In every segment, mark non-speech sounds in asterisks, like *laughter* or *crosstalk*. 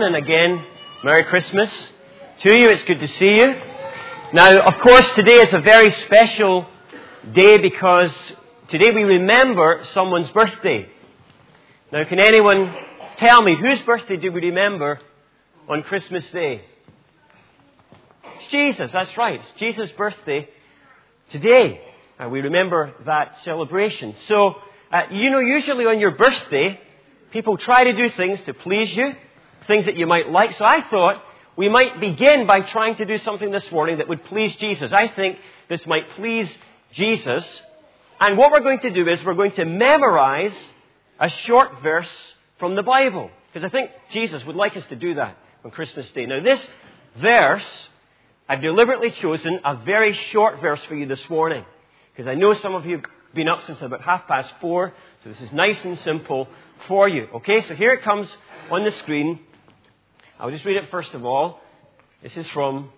And again, Merry Christmas to you. It's good to see you. Now, of course, today is a very special day because today we remember someone's birthday. Now, can anyone tell me whose birthday do we remember on Christmas Day? It's Jesus, that's right. It's Jesus' birthday today. Uh, we remember that celebration. So, uh, you know, usually on your birthday, people try to do things to please you things that you might like. So I thought we might begin by trying to do something this morning that would please Jesus. I think this might please Jesus. And what we're going to do is we're going to memorize a short verse from the Bible. Because I think Jesus would like us to do that on Christmas Day. Now, this verse, I've deliberately chosen a very short verse for you this morning. Because I know some of you have been up since about half past four. So this is nice and simple for you. Okay, so here it comes on the screen. I'll just read it first of all. This is from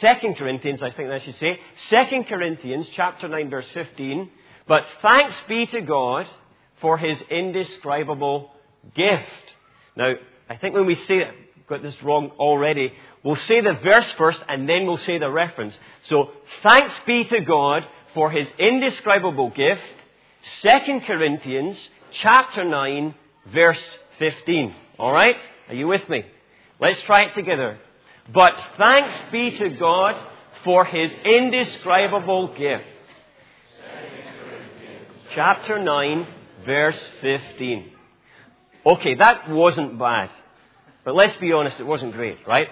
2 Corinthians, I think I should say. 2 Corinthians chapter 9 verse 15. But thanks be to God for his indescribable gift. Now, I think when we say it, got this wrong already, we'll say the verse first and then we'll say the reference. So, thanks be to God for his indescribable gift. 2 Corinthians chapter 9 verse 15. Alright? Are you with me? Let's try it together. But thanks be to God for his indescribable gift. Chapter 9, verse 15. Okay, that wasn't bad. But let's be honest, it wasn't great, right?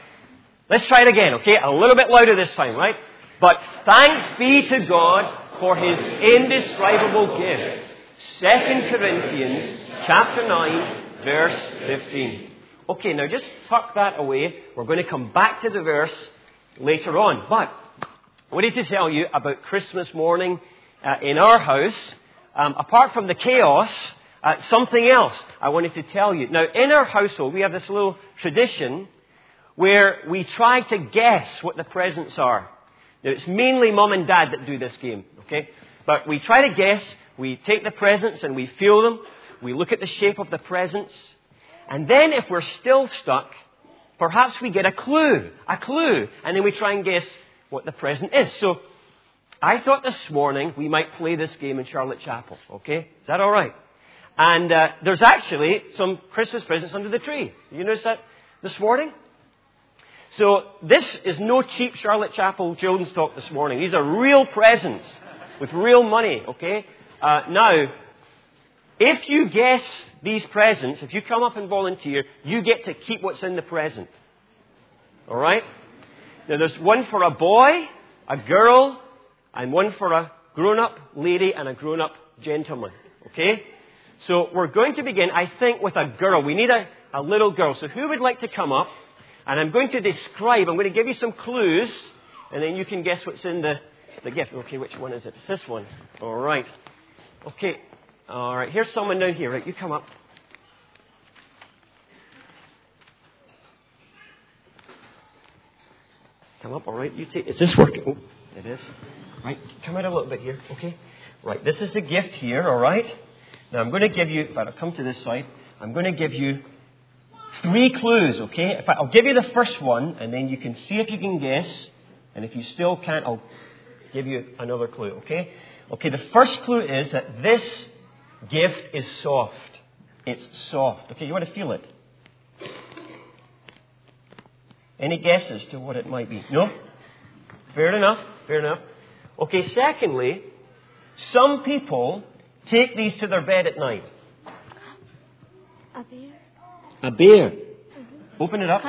Let's try it again, okay? A little bit louder this time, right? But thanks be to God for his indescribable gift. 2 Corinthians chapter 9, verse 15. Okay, now just tuck that away. We're going to come back to the verse later on. But I wanted to tell you about Christmas morning uh, in our house. Um, apart from the chaos, uh, something else I wanted to tell you. Now, in our household, we have this little tradition where we try to guess what the presents are. Now, it's mainly mom and dad that do this game, okay? But we try to guess. We take the presents and we feel them. We look at the shape of the presents. And then if we're still stuck, perhaps we get a clue, a clue, and then we try and guess what the present is. So I thought this morning we might play this game in Charlotte Chapel. Okay? Is that all right? And uh, there's actually some Christmas presents under the tree. You notice that this morning? So this is no cheap Charlotte Chapel children's talk this morning. These are real presents with real money. Okay? Uh, now, if you guess these presents, if you come up and volunteer, you get to keep what's in the present. All right? Now, there's one for a boy, a girl, and one for a grown up lady and a grown up gentleman. Okay? So, we're going to begin, I think, with a girl. We need a, a little girl. So, who would like to come up? And I'm going to describe, I'm going to give you some clues, and then you can guess what's in the, the gift. Okay, which one is it? It's this one. All right. Okay, all right, here's someone down here. Right, you come up. Come up, all right. You take. Is this working? Oh, it is. Right, come out a little bit here. Okay. Right, this is the gift here. All right. Now I'm going to give you. But I'll come to this side. I'm going to give you three clues. Okay. If I, I'll give you the first one, and then you can see if you can guess. And if you still can't, I'll give you another clue. Okay. Okay. The first clue is that this gift is soft. It's soft. Okay, you want to feel it? Any guesses to what it might be? No? Fair enough. Fair enough. Okay, secondly, some people take these to their bed at night. A bear. A bear. Mm-hmm. Open it up.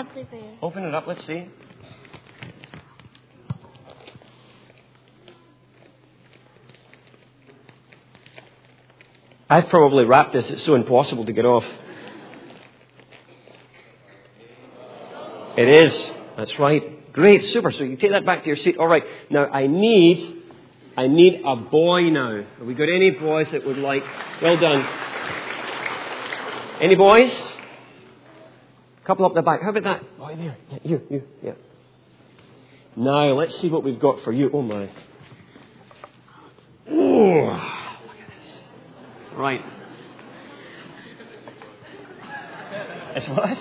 Open it up. Let's see. I've probably wrapped this. It's so impossible to get off. It is. That's right. Great. Super. So you take that back to your seat. All right. Now I need, I need a boy now. Have we got any boys that would like? Well done. Any boys? Couple up the back. How about that? Boy there. Yeah, you, you, yeah. Now let's see what we've got for you. Oh my. Oh. Right. It's what?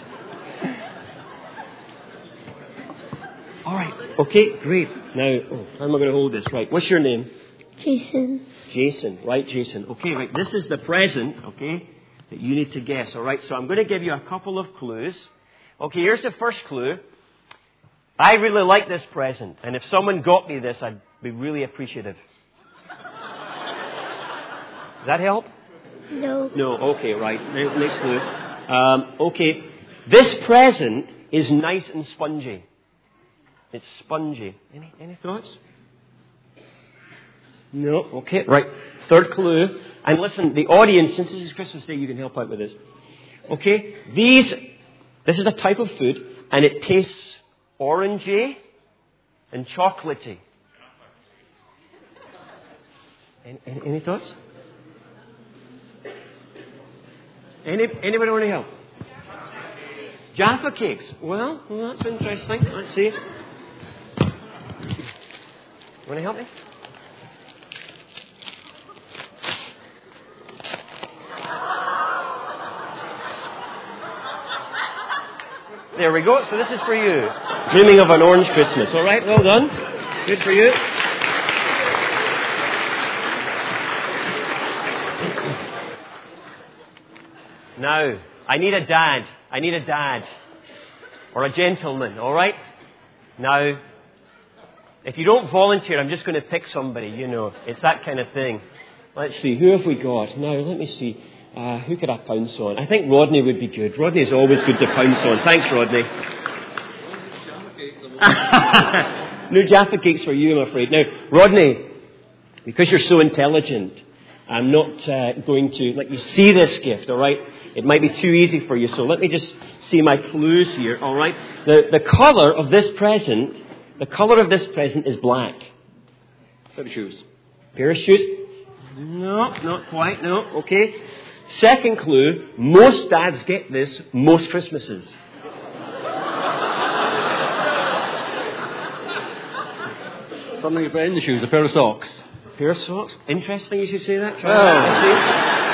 All right. Okay, great. Now, oh, how am I going to hold this? Right. What's your name? Jason. Jason. Right, Jason. Okay, right. This is the present, okay, that you need to guess. All right. So I'm going to give you a couple of clues. Okay, here's the first clue. I really like this present, and if someone got me this, I'd be really appreciative. Does that help? No. No. Okay, right. Next clue. Um, okay, this present is nice and spongy. It's spongy. Any any thoughts? No. Okay. Right. Third clue. And listen, the audience, since this is Christmas Day, you can help out with this. Okay. These. This is a type of food, and it tastes orangey and chocolatey. Any, any, any thoughts? Any, anybody want to help? Jaffa cakes. Well, well, that's interesting. Let's see. Want to help me? There we go. So this is for you. Dreaming of an orange Christmas. All right, well done. Good for you. Now, I need a dad. I need a dad. Or a gentleman, all right? Now, if you don't volunteer, I'm just going to pick somebody, you know. It's that kind of thing. Let's see, who have we got? Now, let me see. Uh, who could I pounce on? I think Rodney would be good. Rodney's always good to pounce on. Thanks, Rodney. *laughs* no Jaffa cakes for you, I'm afraid. Now, Rodney, because you're so intelligent, I'm not uh, going to let you see this gift, all right? It might be too easy for you, so let me just see my clues here, all right? The, the color of this present, the color of this present is black. Pair of shoes. Pair of shoes? No, not quite, no, okay. Second clue, most dads get this most Christmases. Something you put in the shoes, a pair of socks. Pair of socks? Interesting you should say that. Oh.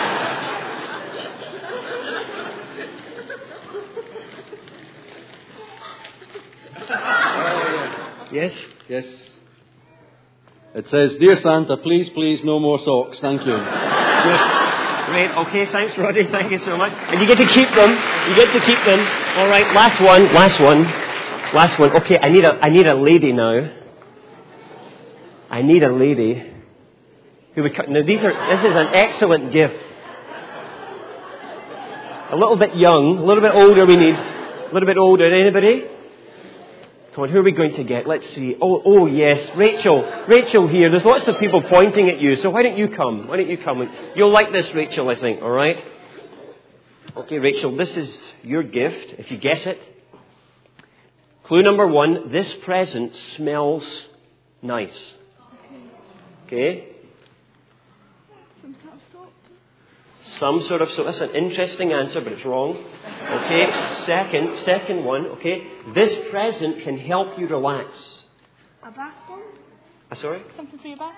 Yes? Yes. It says, Dear Santa, please, please, no more socks. Thank you. Great. Okay, thanks, Roddy. Thank you so much. And you get to keep them. You get to keep them. All right. Last one. Last one. Last one. Okay, I need a I need a lady now. I need a lady who would cut. Now these are. This is an excellent gift. A little bit young, a little bit older. We need a little bit older. Anybody? Come on, who are we going to get? Let's see. Oh, oh yes, Rachel. Rachel here. There's lots of people pointing at you, so why don't you come? Why don't you come? You'll like this, Rachel, I think, alright? Okay, Rachel, this is your gift, if you guess it. Clue number one, this present smells nice. Okay? Some sort of, so that's an interesting answer, but it's wrong. Okay, second, second one, okay? This present can help you relax. A bath bomb? Uh, sorry? Something for your bath?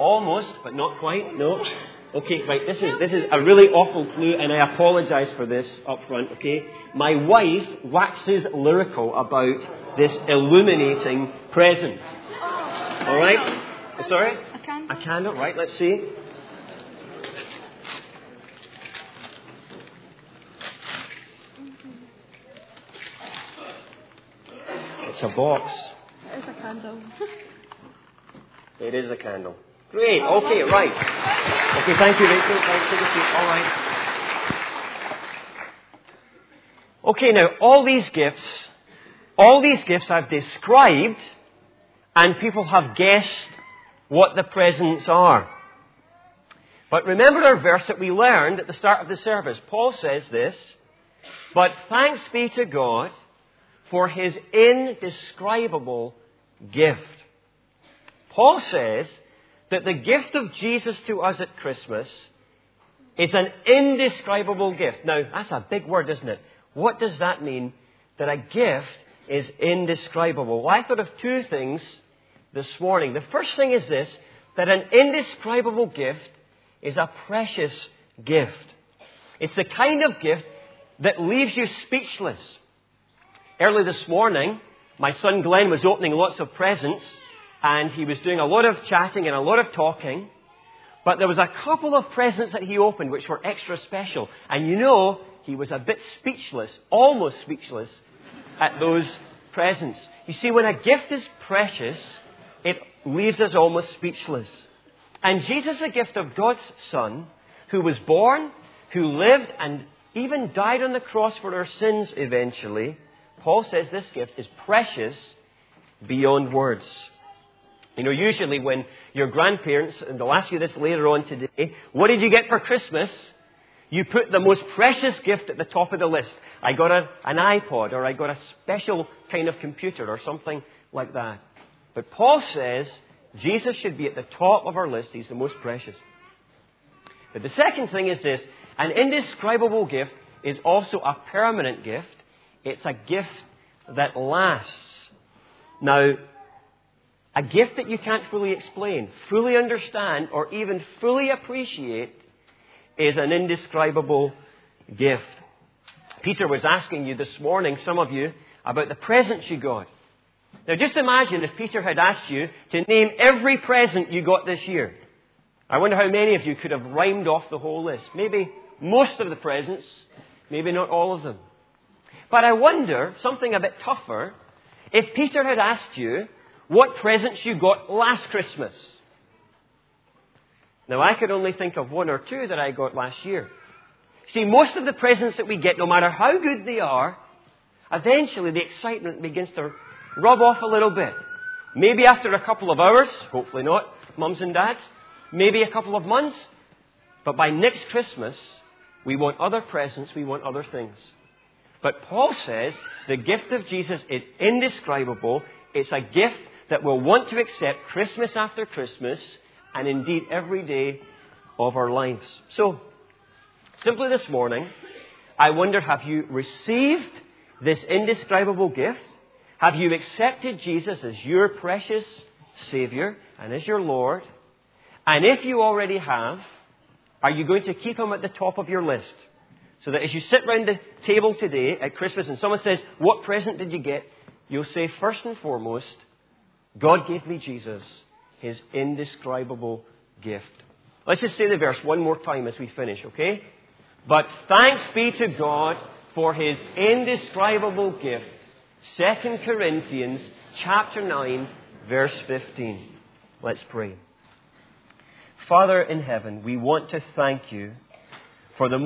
Almost, but not quite. No. Okay, right. This is this is a really awful clue, and I apologise for this up front. Okay, my wife waxes lyrical about this illuminating present. All right. Sorry. A candle? A candle. Right. Let's see. It's a box. It's a candle. *laughs* It is a candle. Great. Oh, okay, right. Okay, thank you, Rachel. Thanks. Take a seat. All right. Okay, now, all these gifts, all these gifts I've described, and people have guessed what the presents are. But remember our verse that we learned at the start of the service. Paul says this, but thanks be to God for his indescribable gift. Paul says that the gift of Jesus to us at Christmas is an indescribable gift. Now, that's a big word, isn't it? What does that mean? That a gift is indescribable. Well, I thought of two things this morning. The first thing is this that an indescribable gift is a precious gift. It's the kind of gift that leaves you speechless. Early this morning, my son Glenn was opening lots of presents and he was doing a lot of chatting and a lot of talking. But there was a couple of presents that he opened which were extra special. And you know, he was a bit speechless, almost speechless, at those presents. You see, when a gift is precious, it leaves us almost speechless. And Jesus, the gift of God's Son, who was born, who lived, and even died on the cross for our sins eventually, Paul says this gift is precious beyond words. You know, usually when your grandparents, and they'll ask you this later on today, what did you get for Christmas? You put the most precious gift at the top of the list. I got a, an iPod, or I got a special kind of computer, or something like that. But Paul says Jesus should be at the top of our list. He's the most precious. But the second thing is this an indescribable gift is also a permanent gift. It's a gift that lasts. Now, a gift that you can't fully explain, fully understand, or even fully appreciate is an indescribable gift. Peter was asking you this morning, some of you, about the presents you got. Now just imagine if Peter had asked you to name every present you got this year. I wonder how many of you could have rhymed off the whole list. Maybe most of the presents, maybe not all of them. But I wonder, something a bit tougher, if Peter had asked you what presents you got last Christmas. Now, I could only think of one or two that I got last year. See, most of the presents that we get, no matter how good they are, eventually the excitement begins to rub off a little bit. Maybe after a couple of hours, hopefully not, mums and dads. Maybe a couple of months. But by next Christmas, we want other presents, we want other things. But Paul says the gift of Jesus is indescribable. It's a gift that we'll want to accept Christmas after Christmas and indeed every day of our lives. So, simply this morning, I wonder have you received this indescribable gift? Have you accepted Jesus as your precious Savior and as your Lord? And if you already have, are you going to keep Him at the top of your list? So that as you sit round the table today at Christmas and someone says, What present did you get? You'll say, first and foremost, God gave me Jesus, His indescribable gift. Let's just say the verse one more time as we finish, okay? But thanks be to God for His indescribable gift. 2 Corinthians chapter 9, verse 15. Let's pray. Father in heaven, we want to thank you for the